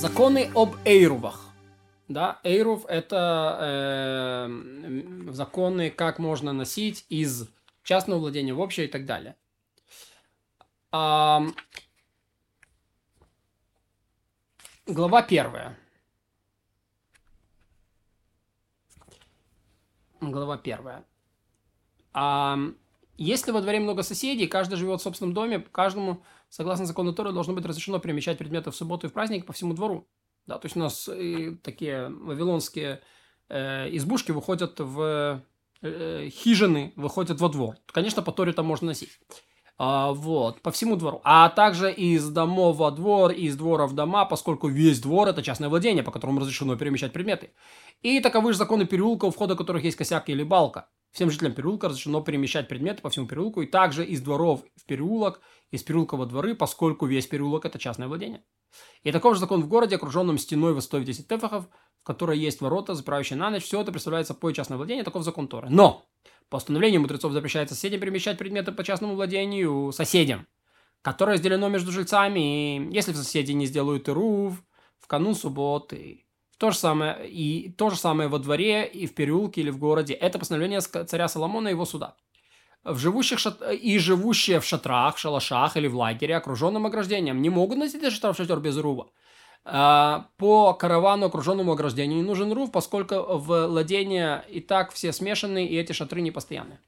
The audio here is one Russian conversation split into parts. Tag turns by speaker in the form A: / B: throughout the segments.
A: Законы об эйрувах. Да, эйрув – это э, законы, как можно носить из частного владения в общее и так далее. А, глава первая. Глава первая. А, если во дворе много соседей, каждый живет в собственном доме, каждому, согласно закону Торы, должно быть разрешено перемещать предметы в субботу и в праздник по всему двору. Да, то есть у нас э, такие вавилонские э, избушки выходят в э, хижины, выходят во двор. Конечно, по Торе там можно носить. А, вот, по всему двору. А также из домов во двор, из двора в дома, поскольку весь двор – это частное владение, по которому разрешено перемещать предметы. И таковы же законы переулка, у входа которых есть косяк или балка. Всем жителям переулка разрешено перемещать предметы по всему переулку, и также из дворов в переулок, из переулка во дворы, поскольку весь переулок – это частное владение. И такой же закон в городе, окруженном стеной в 10 тефахов, в которой есть ворота, запирающие на ночь. Все это представляет собой частное владение, таков закон Торы. Но по установлению мудрецов запрещается соседям перемещать предметы по частному владению соседям, которое разделено между жильцами, и если соседи не сделают ирув в канун субботы, то же самое, и то же самое во дворе, и в переулке, или в городе. Это постановление царя Соломона и его суда в живущих шат... и живущие в шатрах, шалашах или в лагере, окруженном ограждением, не могут носить этот шатр в шатер без руба. А, по каравану, окруженному ограждению, не нужен рув, поскольку владения и так все смешанные, и эти шатры не постоянные.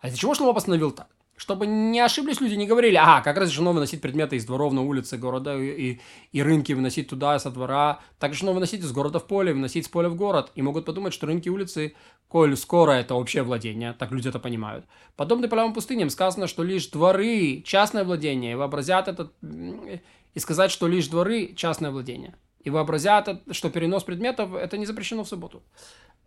A: А из-за чего Шломо постановил так? Чтобы не ошиблись люди, не говорили, ага, как разрешено выносить предметы из дворов на улице города и, и рынки выносить туда, со двора. Так решено выносить из города в поле, выносить с поля в город. И могут подумать, что рынки улицы, коль скоро это общее владение, так люди это понимают. Подобно полям пустыням сказано, что лишь дворы, частное владение, и вообразят это, и сказать, что лишь дворы, частное владение. И вообразят, что перенос предметов, это не запрещено в субботу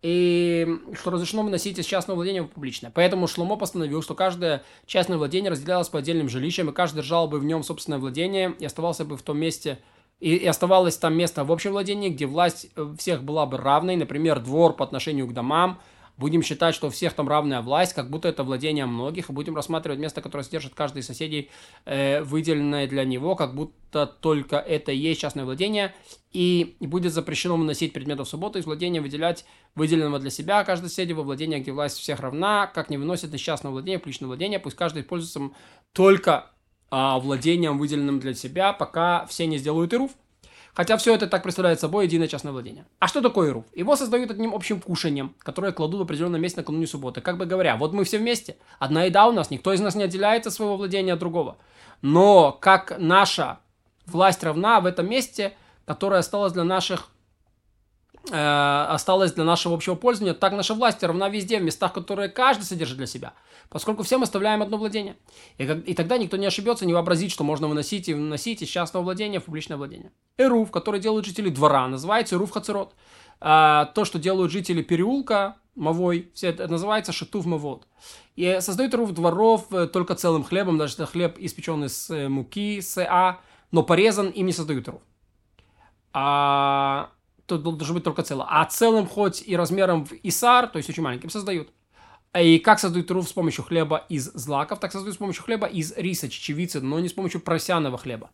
A: и что разрешено выносить из частного владения в публичное. Поэтому Шломо постановил, что каждое частное владение разделялось по отдельным жилищам, и каждый держал бы в нем собственное владение и оставался бы в том месте, и, и оставалось там место в общем владении, где власть э, всех была бы равной, например, двор по отношению к домам, будем считать, что у всех там равная власть, как будто это владение многих, и будем рассматривать место, которое содержит каждый из соседей, э, выделенное для него, как будто только это и есть частное владение, и будет запрещено выносить предметы в субботу из владения, выделять выделенного для себя каждый соседи во владение, где власть всех равна, как не выносит из частного владения в личное владение, пусть каждый пользуется только а, владением, выделенным для себя, пока все не сделают и руф. Хотя все это так представляет собой единое частное владение. А что такое Ируф? Его создают одним общим кушанием, которое кладут в определенном месте накануне субботы. Как бы говоря, вот мы все вместе, одна еда у нас, никто из нас не отделяется своего владения от другого. Но как наша власть равна в этом месте, которое осталось для наших осталось для нашего общего пользования, так наша власть равна везде, в местах, которые каждый содержит для себя поскольку все мы оставляем одно владение. И, и тогда никто не ошибется, не вообразит, что можно выносить и выносить из частного владения в публичное владение. Эруф, который делают жители двора, называется Эруф Хацерот. А, то, что делают жители переулка, Мавой, все это называется Шатув Мавод. И создают Эруф дворов э, только целым хлебом, даже хлеб испеченный с э, муки, с а, но порезан, им не создают Эруф. А, то должен быть только целым. А целым хоть и размером в Исар, то есть очень маленьким, создают. И как создают руф с помощью хлеба из злаков, так создают с помощью хлеба из риса, чечевицы, но не с помощью просяного хлеба.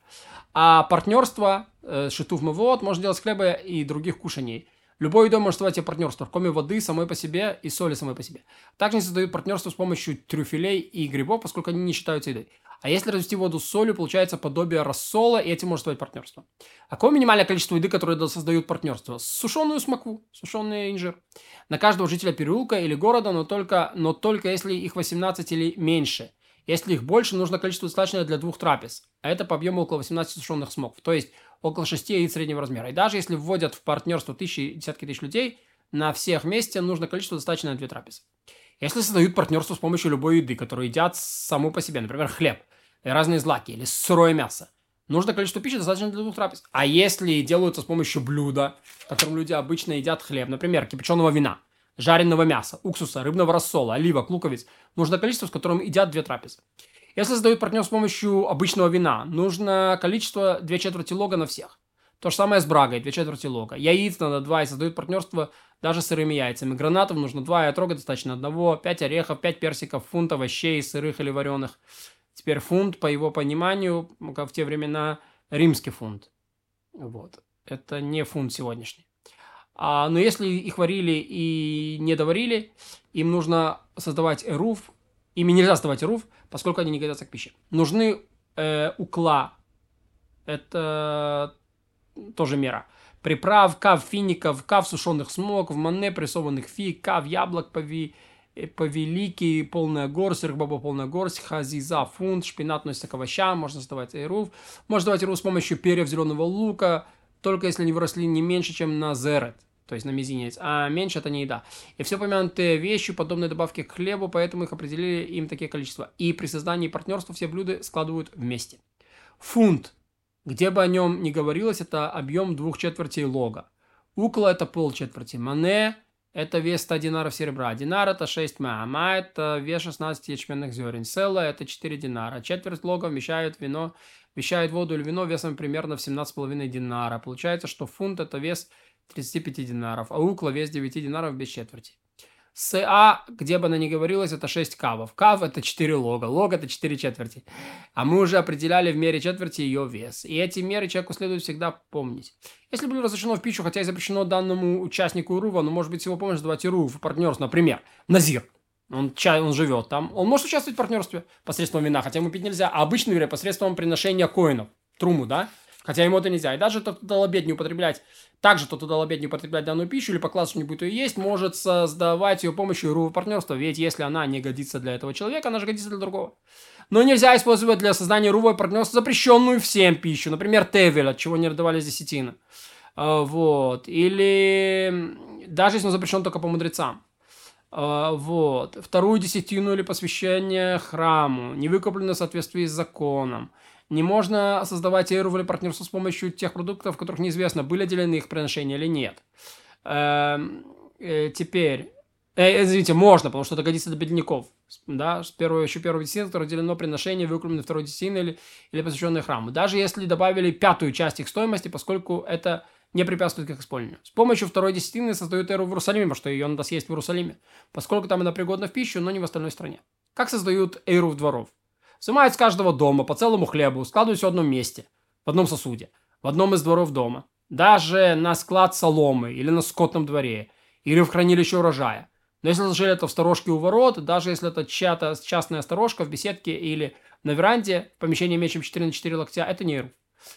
A: А партнерство, э, шитув мывот, можно делать с хлеба и других кушаний. Любой еда может создавать партнерство, кроме воды самой по себе и соли самой по себе. Также они создают партнерство с помощью трюфелей и грибов, поскольку они не считаются едой. А если развести воду с солью, получается подобие рассола, и этим может стать партнерство. Какое минимальное количество еды, которое создают партнерство? Сушеную смоку, сушеный инжир. На каждого жителя переулка или города, но только, но только если их 18 или меньше. Если их больше, нужно количество достаточное для двух трапез. А это по объему около 18 сушеных смоков. То есть около 6 яиц среднего размера. И даже если вводят в партнерство тысячи, десятки тысяч людей, на всех вместе нужно количество достаточное на две трапезы. Если создают партнерство с помощью любой еды, которую едят саму по себе, например, хлеб, разные злаки или сырое мясо. Нужно количество пищи достаточно для двух трапез. А если делаются с помощью блюда, которым люди обычно едят хлеб, например, кипяченого вина, жареного мяса, уксуса, рыбного рассола, оливок, луковиц, нужно количество, с которым едят две трапезы. Если создают партнер с помощью обычного вина, нужно количество две четверти лога на всех. То же самое с брагой, две четверти лога. Яиц надо два, и создают партнерство даже с сырыми яйцами. Гранатов нужно два, и отрога достаточно одного, пять орехов, пять персиков, фунт овощей, сырых или вареных. Теперь фунт, по его пониманию, как в те времена, римский фунт. Вот. Это не фунт сегодняшний. А, но если их варили и не доварили, им нужно создавать эруф. Ими нельзя создавать эруф, поскольку они не годятся к пище. Нужны э, укла. Это тоже мера. Приправ, кав фиников, кав сушеных смок, в мане прессованных фиг, кав яблок пови, э, повеликий, полная горсть, рыбоба полная горсть, хазиза, фунт, шпинат относится к овощам, можно создавать эруф. Можно создавать эруф с помощью перьев зеленого лука, только если они выросли не меньше, чем на зерет, то есть на мизинец, а меньше это не еда. И все упомянутые вещи, подобные добавки к хлебу, поэтому их определили им такие количества. И при создании партнерства все блюда складывают вместе. Фунт где бы о нем ни говорилось, это объем двух четвертей лога. Укла – это пол четверти. Мане – это вес 100 динаров серебра. Динар – это 6 ма. Ма – это вес 16 ячменных зерен. Селла – это 4 динара. Четверть лога вмещает вино, вмещает воду или вино весом примерно в 17,5 динара. Получается, что фунт – это вес 35 динаров, а укла – вес 9 динаров без четверти. СА, где бы она ни говорилась, это 6 кавов. Кав – это 4 лога. Лог – это 4 четверти. А мы уже определяли в мере четверти ее вес. И эти меры человеку следует всегда помнить. Если было разрешено в пищу, хотя и запрещено данному участнику РУВа, но может быть его помощь давать и РУВ, партнерство, например, Назир. Он, чай, он живет там. Он может участвовать в партнерстве посредством вина, хотя ему пить нельзя. А обычно говоря, посредством приношения коинов. Труму, да? Хотя ему это нельзя. И даже тот, кто дал обед не употреблять, также тот, кто дал обед не употреблять данную пищу или по классу не будет ее есть, может создавать ее помощью РУ партнерства. Ведь если она не годится для этого человека, она же годится для другого. Но нельзя использовать для создания рувой партнерства запрещенную всем пищу. Например, тевель, от чего не родовались десятины. А, вот. Или даже если он запрещен только по мудрецам. А, вот. Вторую десятину или посвящение храму, не выкуплено в соответствии с законом. Не можно создавать эру или партнерство с помощью тех продуктов, которых неизвестно, были отделены их приношения или нет. Эм, э, теперь, э, извините, можно, потому что это годится для бедняков. Да, с первого, еще первого десятины, которое отделено приношение, выкупленное второй десятины или, или посвященное храму. Даже если добавили пятую часть их стоимости, поскольку это не препятствует их использованию. С помощью второй десятины создают эру в Иерусалиме, что ее надо съесть в Иерусалиме, поскольку там она пригодна в пищу, но не в остальной стране. Как создают эру в дворов? Сымают с каждого дома по целому хлебу, складывают все в одном месте, в одном сосуде, в одном из дворов дома. Даже на склад соломы или на скотном дворе, или в хранилище урожая. Но если сложили это в сторожке у ворот, даже если это чья-то частная сторожка в беседке или на веранде, в помещении меньше, чем 4 на 4 локтя, это не ируф.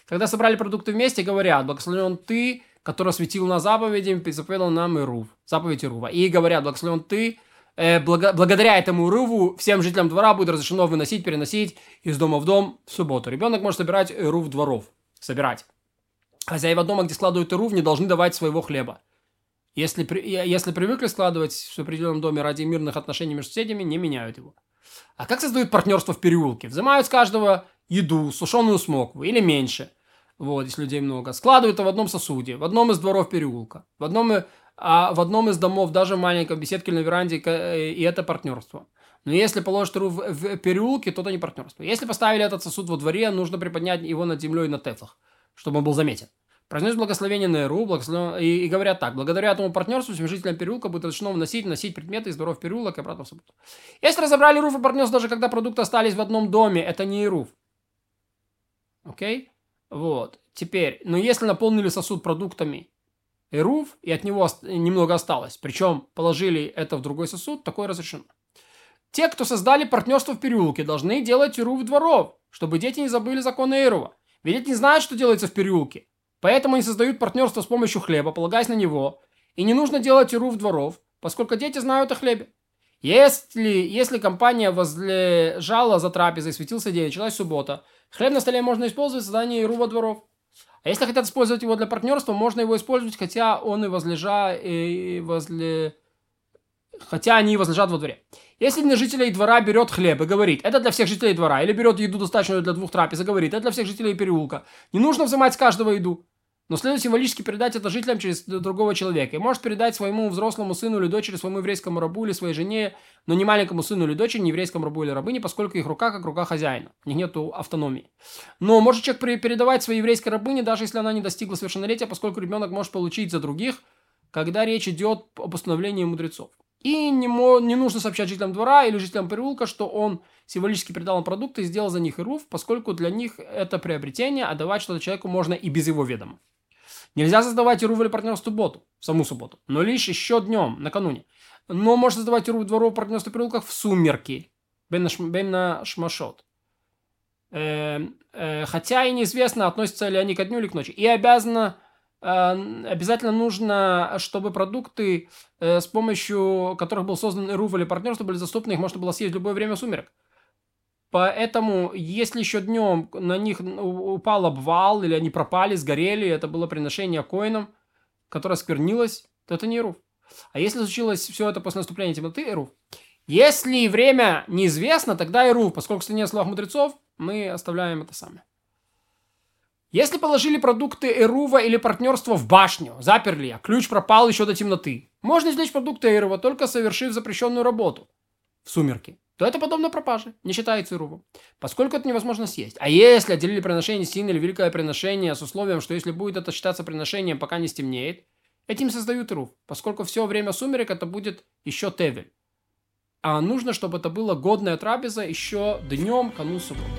A: Когда собрали продукты вместе, говорят, благословен ты, который светил на заповеди, заповедал нам Ирув, заповедь Ирува. И говорят, благословен ты, э, благо, благодаря этому рыву всем жителям двора будет разрешено выносить, переносить из дома в дом в субботу. Ребенок может собирать рув дворов. Собирать. Хозяева дома, где складывают рув, не должны давать своего хлеба. Если, если привыкли складывать в определенном доме ради мирных отношений между соседями, не меняют его. А как создают партнерство в переулке? Взимают с каждого еду, сушеную смокву или меньше. Вот, если людей много. Складывают это в одном сосуде, в одном из дворов переулка, в одном а в одном из домов, даже в маленьком беседке на веранде, э, и это партнерство. Но если положить ру в, переулке, то это не партнерство. Если поставили этот сосуд во дворе, нужно приподнять его над землей на тефлах, чтобы он был заметен. Произносят благословение на Иру, благослов... и, и говорят так. Благодаря этому партнерству всем жителям переулка будет разрешено вносить, носить предметы из дворов переулок и обратно в субботу. Если разобрали Ируф и партнерство, даже когда продукты остались в одном доме, это не Ируф. Окей? Вот. Теперь, но если наполнили сосуд продуктами Эруф, и от него немного осталось. Причем положили это в другой сосуд, такое разрешено. Те, кто создали партнерство в переулке, должны делать Эруф дворов, чтобы дети не забыли законы Эрува. Ведь дети не знают, что делается в переулке. Поэтому они создают партнерство с помощью хлеба, полагаясь на него. И не нужно делать Эруф дворов, поскольку дети знают о хлебе. Если, если компания возлежала за трапезой, светился день, началась суббота, хлеб на столе можно использовать в создании Ирува дворов. А если хотят использовать его для партнерства, можно его использовать, хотя он и возлежа, и возле... Хотя они и возлежат во дворе. Если из жителей двора берет хлеб и говорит, это для всех жителей двора, или берет еду достаточную для двух трапез и говорит, это для всех жителей переулка, не нужно взимать с каждого еду. Но следует символически передать это жителям через другого человека. И может передать своему взрослому сыну или дочери, своему еврейскому рабу или своей жене, но не маленькому сыну или дочери, не еврейскому рабу или рабыне, поскольку их рука как рука хозяина. У них нет автономии. Но может человек передавать своей еврейской рабыне, даже если она не достигла совершеннолетия, поскольку ребенок может получить за других, когда речь идет об установлении мудрецов. И не, не нужно сообщать жителям двора или жителям переулка, что он символически передал им продукты и сделал за них ируф, поскольку для них это приобретение, а давать что-то человеку можно и без его ведома. Нельзя создавать Ирув или партнерство субботу, в саму субботу, но лишь еще днем, накануне. Но можно создавать Ирув дворового партнерства переулках в сумерки, бен на шмашот. Э, э, хотя и неизвестно, относятся ли они ко дню или к ночи. И обязано обязательно нужно, чтобы продукты, э, с помощью которых был создан РУВ или партнерство, были доступны, их можно было съесть в любое время сумерек. Поэтому, если еще днем на них упал обвал, или они пропали, сгорели, это было приношение коинам, которое сквернилось, то это не Эрув. А если случилось все это после наступления темноты, Эрув. Если время неизвестно, тогда Эрув, поскольку в нет словах мудрецов, мы оставляем это самое. Если положили продукты Эрува или партнерства в башню, заперли, а ключ пропал еще до темноты, можно извлечь продукты Эрува, только совершив запрещенную работу в сумерки, то это подобно пропаже, не считается Эрувом, поскольку это невозможно съесть. А если отделили приношение сильное или великое приношение с условием, что если будет это считаться приношением, пока не стемнеет, этим создают Эрув, поскольку все время сумерек это будет еще Тевель. А нужно, чтобы это было годная трапеза еще днем канун субботы.